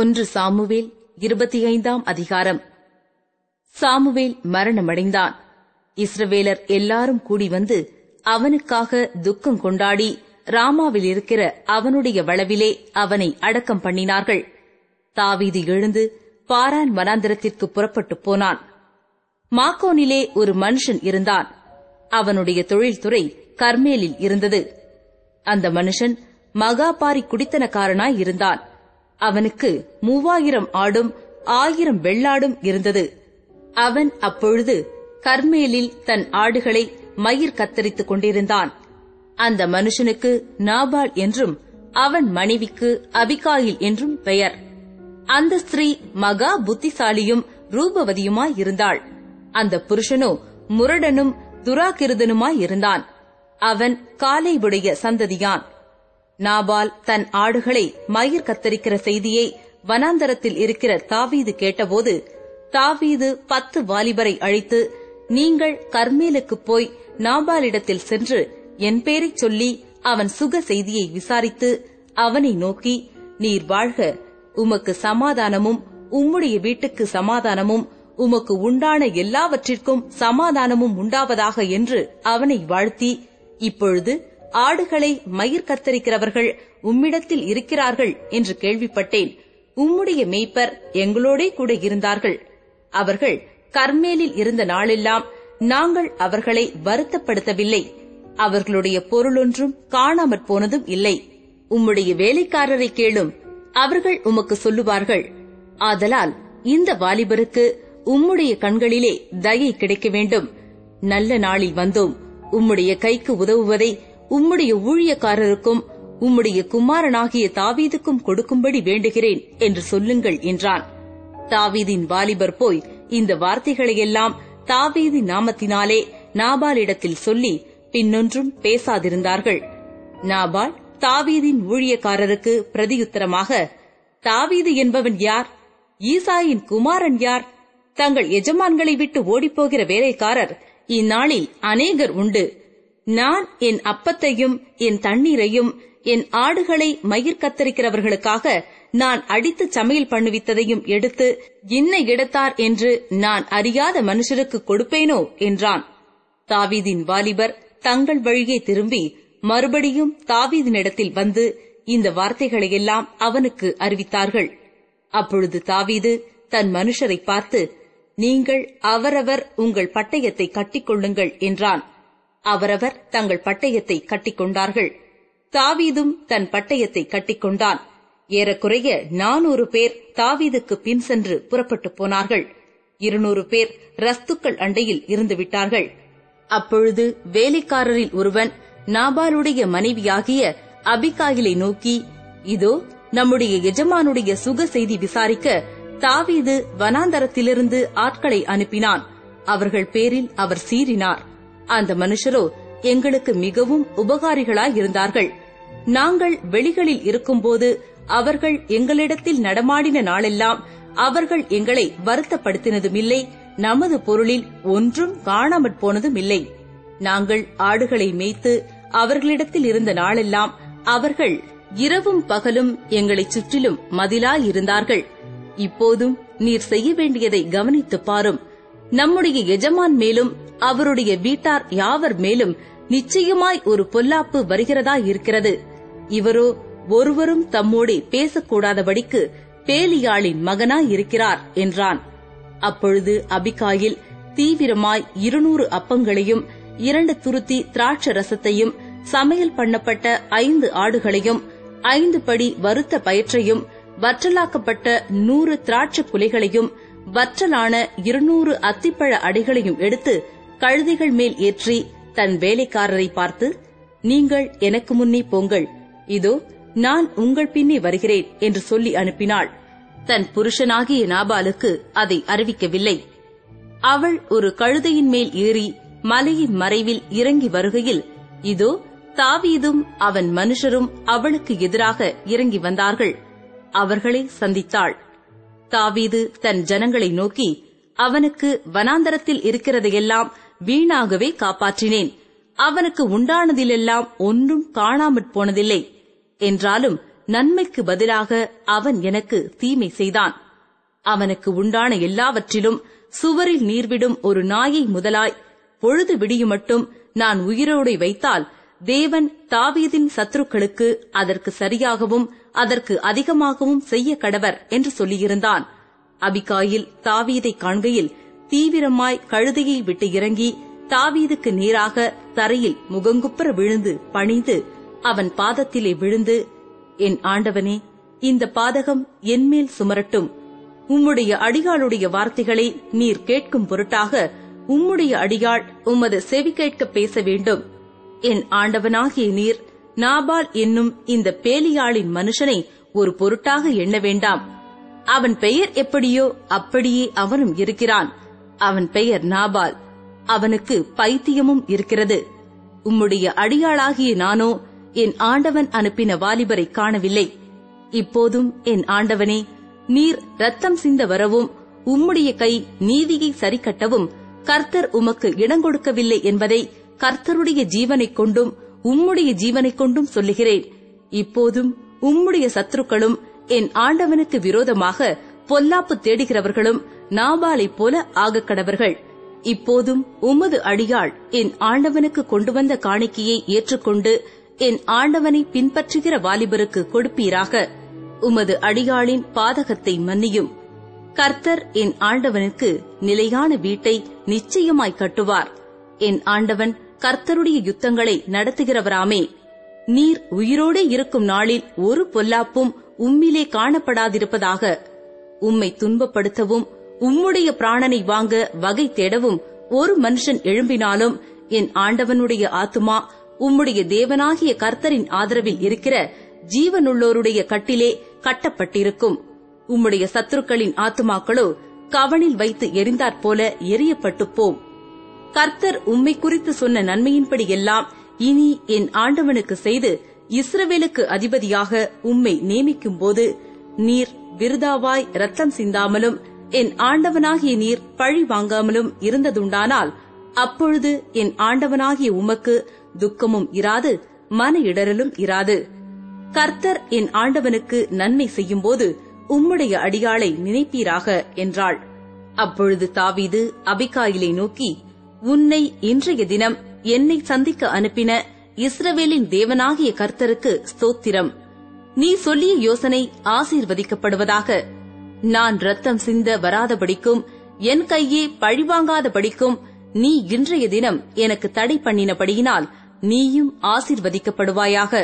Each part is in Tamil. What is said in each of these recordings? ஒன்று சாமுவேல் இருபத்தி ஐந்தாம் அதிகாரம் சாமுவேல் மரணமடைந்தான் இஸ்ரவேலர் எல்லாரும் கூடி வந்து அவனுக்காக துக்கம் கொண்டாடி ராமாவில் இருக்கிற அவனுடைய வளவிலே அவனை அடக்கம் பண்ணினார்கள் தாவீது எழுந்து பாரான் வனாந்திரத்திற்கு புறப்பட்டுப் போனான் மாக்கோனிலே ஒரு மனுஷன் இருந்தான் அவனுடைய தொழில்துறை கர்மேலில் இருந்தது அந்த மனுஷன் மகாபாரி குடித்தனக்காரனாய் இருந்தான் அவனுக்கு மூவாயிரம் ஆடும் ஆயிரம் வெள்ளாடும் இருந்தது அவன் அப்பொழுது கர்மேலில் தன் ஆடுகளை மயிர் கத்தரித்துக் கொண்டிருந்தான் அந்த மனுஷனுக்கு நாபால் என்றும் அவன் மனைவிக்கு அபிகாயில் என்றும் பெயர் அந்த ஸ்திரீ மகா புத்திசாலியும் ரூபவதியுமாயிருந்தாள் அந்த புருஷனோ முரடனும் துராகிருதனுமாயிருந்தான் அவன் காலை உடைய சந்ததியான் நாபால் தன் ஆடுகளை மயிர் கத்தரிக்கிற செய்தியை வனாந்தரத்தில் இருக்கிற தாவீது கேட்டபோது தாவீது பத்து வாலிபரை அழைத்து நீங்கள் கர்மேலுக்குப் போய் நாபாலிடத்தில் சென்று என் பேரைச் சொல்லி அவன் சுக செய்தியை விசாரித்து அவனை நோக்கி நீர் வாழ்க உமக்கு சமாதானமும் உம்முடைய வீட்டுக்கு சமாதானமும் உமக்கு உண்டான எல்லாவற்றிற்கும் சமாதானமும் உண்டாவதாக என்று அவனை வாழ்த்தி இப்பொழுது ஆடுகளை மயிர் கத்தரிக்கிறவர்கள் உம்மிடத்தில் இருக்கிறார்கள் என்று கேள்விப்பட்டேன் உம்முடைய மெய்ப்பர் எங்களோடே கூட இருந்தார்கள் அவர்கள் கர்மேலில் இருந்த நாளெல்லாம் நாங்கள் அவர்களை வருத்தப்படுத்தவில்லை அவர்களுடைய பொருளொன்றும் காணாமற் போனதும் இல்லை உம்முடைய வேலைக்காரரை கேளும் அவர்கள் உமக்கு சொல்லுவார்கள் ஆதலால் இந்த வாலிபருக்கு உம்முடைய கண்களிலே தயை கிடைக்க வேண்டும் நல்ல நாளில் வந்தோம் உம்முடைய கைக்கு உதவுவதை உம்முடைய ஊழியக்காரருக்கும் உம்முடைய குமாரனாகிய தாவீதுக்கும் கொடுக்கும்படி வேண்டுகிறேன் என்று சொல்லுங்கள் என்றான் தாவீதின் வாலிபர் போய் இந்த வார்த்தைகளையெல்லாம் தாவீதி நாமத்தினாலே நாபாலிடத்தில் சொல்லி பின்னொன்றும் பேசாதிருந்தார்கள் நாபால் தாவீதின் ஊழியக்காரருக்கு பிரதியுத்தரமாக தாவீது என்பவன் யார் ஈசாயின் குமாரன் யார் தங்கள் எஜமான்களை விட்டு ஓடிப்போகிற வேலைக்காரர் இந்நாளில் அநேகர் உண்டு நான் என் அப்பத்தையும் என் தண்ணீரையும் என் ஆடுகளை மயிர் கத்தரிக்கிறவர்களுக்காக நான் அடித்து சமையல் பண்ணுவித்ததையும் எடுத்து இன்ன இடத்தார் என்று நான் அறியாத மனுஷருக்கு கொடுப்பேனோ என்றான் தாவீதின் வாலிபர் தங்கள் வழியே திரும்பி மறுபடியும் தாவீதினிடத்தில் வந்து இந்த வார்த்தைகளையெல்லாம் அவனுக்கு அறிவித்தார்கள் அப்பொழுது தாவீது தன் மனுஷரை பார்த்து நீங்கள் அவரவர் உங்கள் பட்டயத்தை கட்டிக்கொள்ளுங்கள் என்றான் அவரவர் தங்கள் பட்டயத்தை கட்டிக்கொண்டார்கள் தாவீதும் தன் பட்டயத்தை கட்டிக்கொண்டான் ஏறக்குறைய நானூறு பேர் தாவீதுக்கு பின் சென்று புறப்பட்டு போனார்கள் இருநூறு பேர் ரஸ்துக்கள் அண்டையில் இருந்துவிட்டார்கள் அப்பொழுது வேலைக்காரரில் ஒருவன் நாபாலுடைய மனைவியாகிய அபிகாயிலை நோக்கி இதோ நம்முடைய எஜமானுடைய சுக செய்தி விசாரிக்க தாவீது வனாந்தரத்திலிருந்து ஆட்களை அனுப்பினான் அவர்கள் பேரில் அவர் சீறினார் அந்த மனுஷரோ எங்களுக்கு மிகவும் உபகாரிகளாயிருந்தார்கள் நாங்கள் வெளிகளில் இருக்கும்போது அவர்கள் எங்களிடத்தில் நடமாடின நாளெல்லாம் அவர்கள் எங்களை வருத்தப்படுத்தினதும் இல்லை நமது பொருளில் ஒன்றும் காணாமற் போனதும் இல்லை நாங்கள் ஆடுகளை மேய்த்து அவர்களிடத்தில் இருந்த நாளெல்லாம் அவர்கள் இரவும் பகலும் எங்களைச் சுற்றிலும் மதிலாயிருந்தார்கள் இப்போதும் நீர் செய்ய வேண்டியதை கவனித்துப் பாரும் நம்முடைய எஜமான் மேலும் அவருடைய வீட்டார் யாவர் மேலும் நிச்சயமாய் ஒரு பொல்லாப்பு வருகிறதா இருக்கிறது இவரோ ஒருவரும் தம்மோடு பேசக்கூடாதபடிக்கு பேலியாளின் மகனாய் இருக்கிறார் என்றான் அப்பொழுது அபிகாயில் தீவிரமாய் இருநூறு அப்பங்களையும் இரண்டு துருத்தி திராட்ச ரசத்தையும் சமையல் பண்ணப்பட்ட ஐந்து ஆடுகளையும் ஐந்து படி வருத்த பயிற்றையும் வற்றலாக்கப்பட்ட நூறு திராட்ச புலிகளையும் வற்றலான இருநூறு அத்திப்பழ அடிகளையும் எடுத்து கழுதைகள் மேல் ஏற்றி தன் வேலைக்காரரை பார்த்து நீங்கள் எனக்கு முன்னே போங்கள் இதோ நான் உங்கள் பின்னே வருகிறேன் என்று சொல்லி அனுப்பினாள் தன் புருஷனாகிய நாபாலுக்கு அதை அறிவிக்கவில்லை அவள் ஒரு கழுதையின் மேல் ஏறி மலையின் மறைவில் இறங்கி வருகையில் இதோ தாவீதும் அவன் மனுஷரும் அவளுக்கு எதிராக இறங்கி வந்தார்கள் அவர்களை சந்தித்தாள் தாவீது தன் ஜனங்களை நோக்கி அவனுக்கு வனாந்தரத்தில் இருக்கிறதையெல்லாம் வீணாகவே காப்பாற்றினேன் அவனுக்கு உண்டானதிலெல்லாம் ஒன்றும் காணாமற் போனதில்லை என்றாலும் நன்மைக்கு பதிலாக அவன் எனக்கு தீமை செய்தான் அவனுக்கு உண்டான எல்லாவற்றிலும் சுவரில் நீர்விடும் ஒரு நாயை முதலாய் பொழுது விடியுமட்டும் நான் உயிரோடு வைத்தால் தேவன் தாவீதின் சத்துருக்களுக்கு அதற்கு சரியாகவும் அதற்கு அதிகமாகவும் செய்ய கடவர் என்று சொல்லியிருந்தான் அபிகாயில் தாவீதை காண்கையில் தீவிரமாய் கழுதையை விட்டு இறங்கி தாவீதுக்கு நேராக தரையில் முகங்குப்புற விழுந்து பணிந்து அவன் பாதத்திலே விழுந்து என் ஆண்டவனே இந்த பாதகம் என்மேல் சுமரட்டும் உம்முடைய அடியாளுடைய வார்த்தைகளை நீர் கேட்கும் பொருட்டாக உம்முடைய அடியாள் உமது செவி கேட்க பேச வேண்டும் என் ஆண்டவனாகிய நீர் நாபால் என்னும் இந்த பேலியாளின் மனுஷனை ஒரு பொருட்டாக எண்ண வேண்டாம் அவன் பெயர் எப்படியோ அப்படியே அவனும் இருக்கிறான் அவன் பெயர் நாபால் அவனுக்கு பைத்தியமும் இருக்கிறது உம்முடைய அடியாளாகிய நானோ என் ஆண்டவன் அனுப்பின வாலிபரை காணவில்லை இப்போதும் என் ஆண்டவனே நீர் ரத்தம் சிந்த வரவும் உம்முடைய கை நீதியை சரிக்கட்டவும் கர்த்தர் உமக்கு இடங்கொடுக்கவில்லை என்பதை கர்த்தருடைய ஜீவனைக் கொண்டும் உம்முடைய ஜீவனைக் கொண்டும் சொல்லுகிறேன் இப்போதும் உம்முடைய சத்துருக்களும் என் ஆண்டவனுக்கு விரோதமாக பொல்லாப்பு தேடுகிறவர்களும் நாபாலை போல ஆகக்கடவர்கள் இப்போதும் உமது அடியாள் என் ஆண்டவனுக்கு கொண்டு வந்த காணிக்கையை ஏற்றுக்கொண்டு என் ஆண்டவனை பின்பற்றுகிற வாலிபருக்கு கொடுப்பீராக உமது அடியாளின் பாதகத்தை மன்னியும் கர்த்தர் என் ஆண்டவனுக்கு நிலையான வீட்டை நிச்சயமாய் கட்டுவார் என் ஆண்டவன் கர்த்தருடைய யுத்தங்களை நடத்துகிறவராமே நீர் உயிரோடே இருக்கும் நாளில் ஒரு பொல்லாப்பும் உம்மிலே காணப்படாதிருப்பதாக உம்மை துன்பப்படுத்தவும் உம்முடைய பிராணனை வாங்க வகை தேடவும் ஒரு மனுஷன் எழும்பினாலும் என் ஆண்டவனுடைய ஆத்துமா உம்முடைய தேவனாகிய கர்த்தரின் ஆதரவில் இருக்கிற ஜீவனுள்ளோருடைய கட்டிலே கட்டப்பட்டிருக்கும் உம்முடைய சத்துருக்களின் ஆத்துமாக்களோ கவனில் வைத்து எரிந்தாற் போல எரியப்பட்டு போம் கர்த்தர் உம்மை குறித்து சொன்ன நன்மையின்படி எல்லாம் இனி என் ஆண்டவனுக்கு செய்து இஸ்ரவேலுக்கு அதிபதியாக உம்மை நியமிக்கும்போது நீர் விருதாவாய் ரத்தம் சிந்தாமலும் என் ஆண்டவனாகிய நீர் பழி வாங்காமலும் இருந்ததுண்டானால் அப்பொழுது என் ஆண்டவனாகிய உமக்கு துக்கமும் இராது மன இடரலும் இராது கர்த்தர் என் ஆண்டவனுக்கு நன்மை செய்யும்போது உம்முடைய அடியாளை நினைப்பீராக என்றாள் அப்பொழுது தாவீது அபிகாயிலை நோக்கி உன்னை இன்றைய தினம் என்னை சந்திக்க அனுப்பின இஸ்ரவேலின் தேவனாகிய கர்த்தருக்கு ஸ்தோத்திரம் நீ சொல்லிய யோசனை ஆசீர்வதிக்கப்படுவதாக நான் ரத்தம் சிந்த வராதபடிக்கும் என் கையே பழிவாங்காதபடிக்கும் நீ இன்றைய தினம் எனக்கு தடை பண்ணினபடியினால் நீயும் ஆசிர்வதிக்கப்படுவாயாக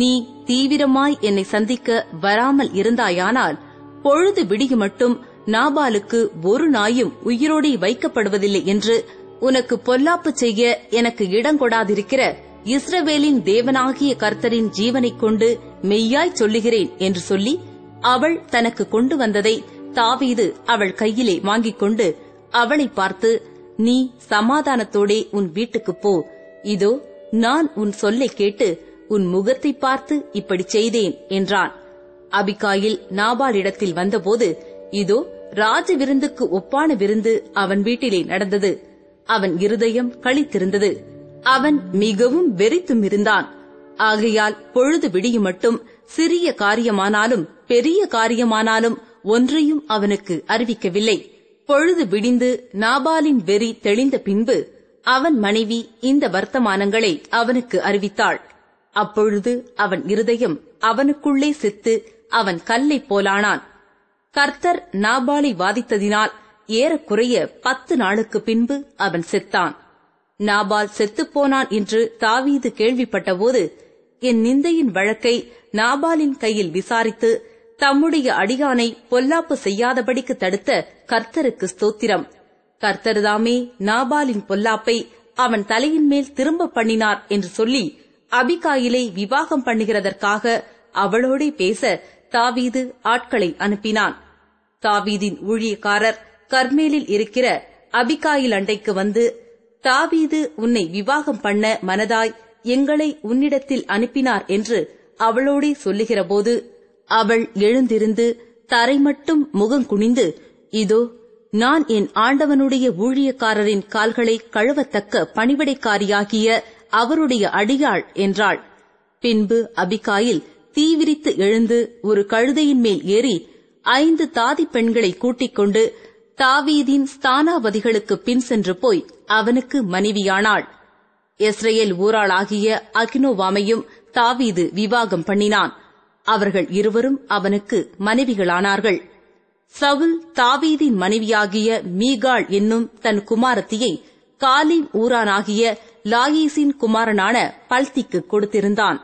நீ தீவிரமாய் என்னை சந்திக்க வராமல் இருந்தாயானால் பொழுது விடியும் மட்டும் நாபாலுக்கு ஒரு நாயும் உயிரோடி வைக்கப்படுவதில்லை என்று உனக்கு பொல்லாப்பு செய்ய எனக்கு இடங்கொடாதிருக்கிற இஸ்ரவேலின் தேவனாகிய கர்த்தரின் ஜீவனைக் கொண்டு மெய்யாய் சொல்லுகிறேன் என்று சொல்லி அவள் தனக்கு கொண்டு வந்ததை தாவீது அவள் கையிலே வாங்கிக் கொண்டு அவளை பார்த்து நீ சமாதானத்தோடே உன் வீட்டுக்குப் போ இதோ நான் உன் சொல்லை கேட்டு உன் முகத்தை பார்த்து இப்படி செய்தேன் என்றான் அபிகாயில் நாபாலிடத்தில் வந்தபோது இதோ ராஜ விருந்துக்கு ஒப்பான விருந்து அவன் வீட்டிலே நடந்தது அவன் இருதயம் கழித்திருந்தது அவன் மிகவும் வெறித்தும் இருந்தான் ஆகையால் பொழுது விடியும் மட்டும் சிறிய காரியமானாலும் பெரிய காரியமானாலும் ஒன்றையும் அவனுக்கு அறிவிக்கவில்லை பொழுது விடிந்து நாபாலின் வெறி தெளிந்த பின்பு அவன் மனைவி இந்த வர்த்தமானங்களை அவனுக்கு அறிவித்தாள் அப்பொழுது அவன் இருதயம் அவனுக்குள்ளே செத்து அவன் கல்லை போலானான் கர்த்தர் நாபாலை வாதித்ததினால் ஏறக்குறைய பத்து நாளுக்கு பின்பு அவன் செத்தான் நாபால் செத்துப்போனான் என்று தாவீது கேள்விப்பட்டபோது என் நிந்தையின் வழக்கை நாபாலின் கையில் விசாரித்து தம்முடைய அடியானை பொல்லாப்பு செய்யாதபடிக்கு தடுத்த கர்த்தருக்கு ஸ்தோத்திரம் கர்த்தருதாமே நாபாலின் பொல்லாப்பை அவன் தலையின் மேல் திரும்ப பண்ணினார் என்று சொல்லி அபிகாயிலை விவாகம் பண்ணுகிறதற்காக அவளோடே பேச தாவீது ஆட்களை அனுப்பினான் தாவீதின் ஊழியக்காரர் கர்மேலில் இருக்கிற அபிகாயில் அண்டைக்கு வந்து தாவீது உன்னை விவாகம் பண்ண மனதாய் எங்களை உன்னிடத்தில் அனுப்பினார் என்று அவளோடே சொல்லுகிறபோது அவள் எழுந்திருந்து தரை மட்டும் முகம் குனிந்து இதோ நான் என் ஆண்டவனுடைய ஊழியக்காரரின் கால்களை கழுவத்தக்க பணிவிடைக்காரியாகிய அவருடைய அடியாள் என்றாள் பின்பு அபிகாயில் தீவிரித்து எழுந்து ஒரு கழுதையின் மேல் ஏறி ஐந்து தாதி பெண்களை கூட்டிக் கொண்டு தாவீதின் ஸ்தானாவதிகளுக்கு பின் சென்று போய் அவனுக்கு மனைவியானாள் இஸ்ரேல் ஊராளாகிய அகினோவாமையும் தாவீது விவாகம் பண்ணினான் அவர்கள் இருவரும் அவனுக்கு மனைவிகளானார்கள் சவுல் தாவீதின் மனைவியாகிய மீகாள் என்னும் தன் குமாரத்தியை காலிம் ஊரானாகிய லாயீசின் குமாரனான பல்திக்கு கொடுத்திருந்தான்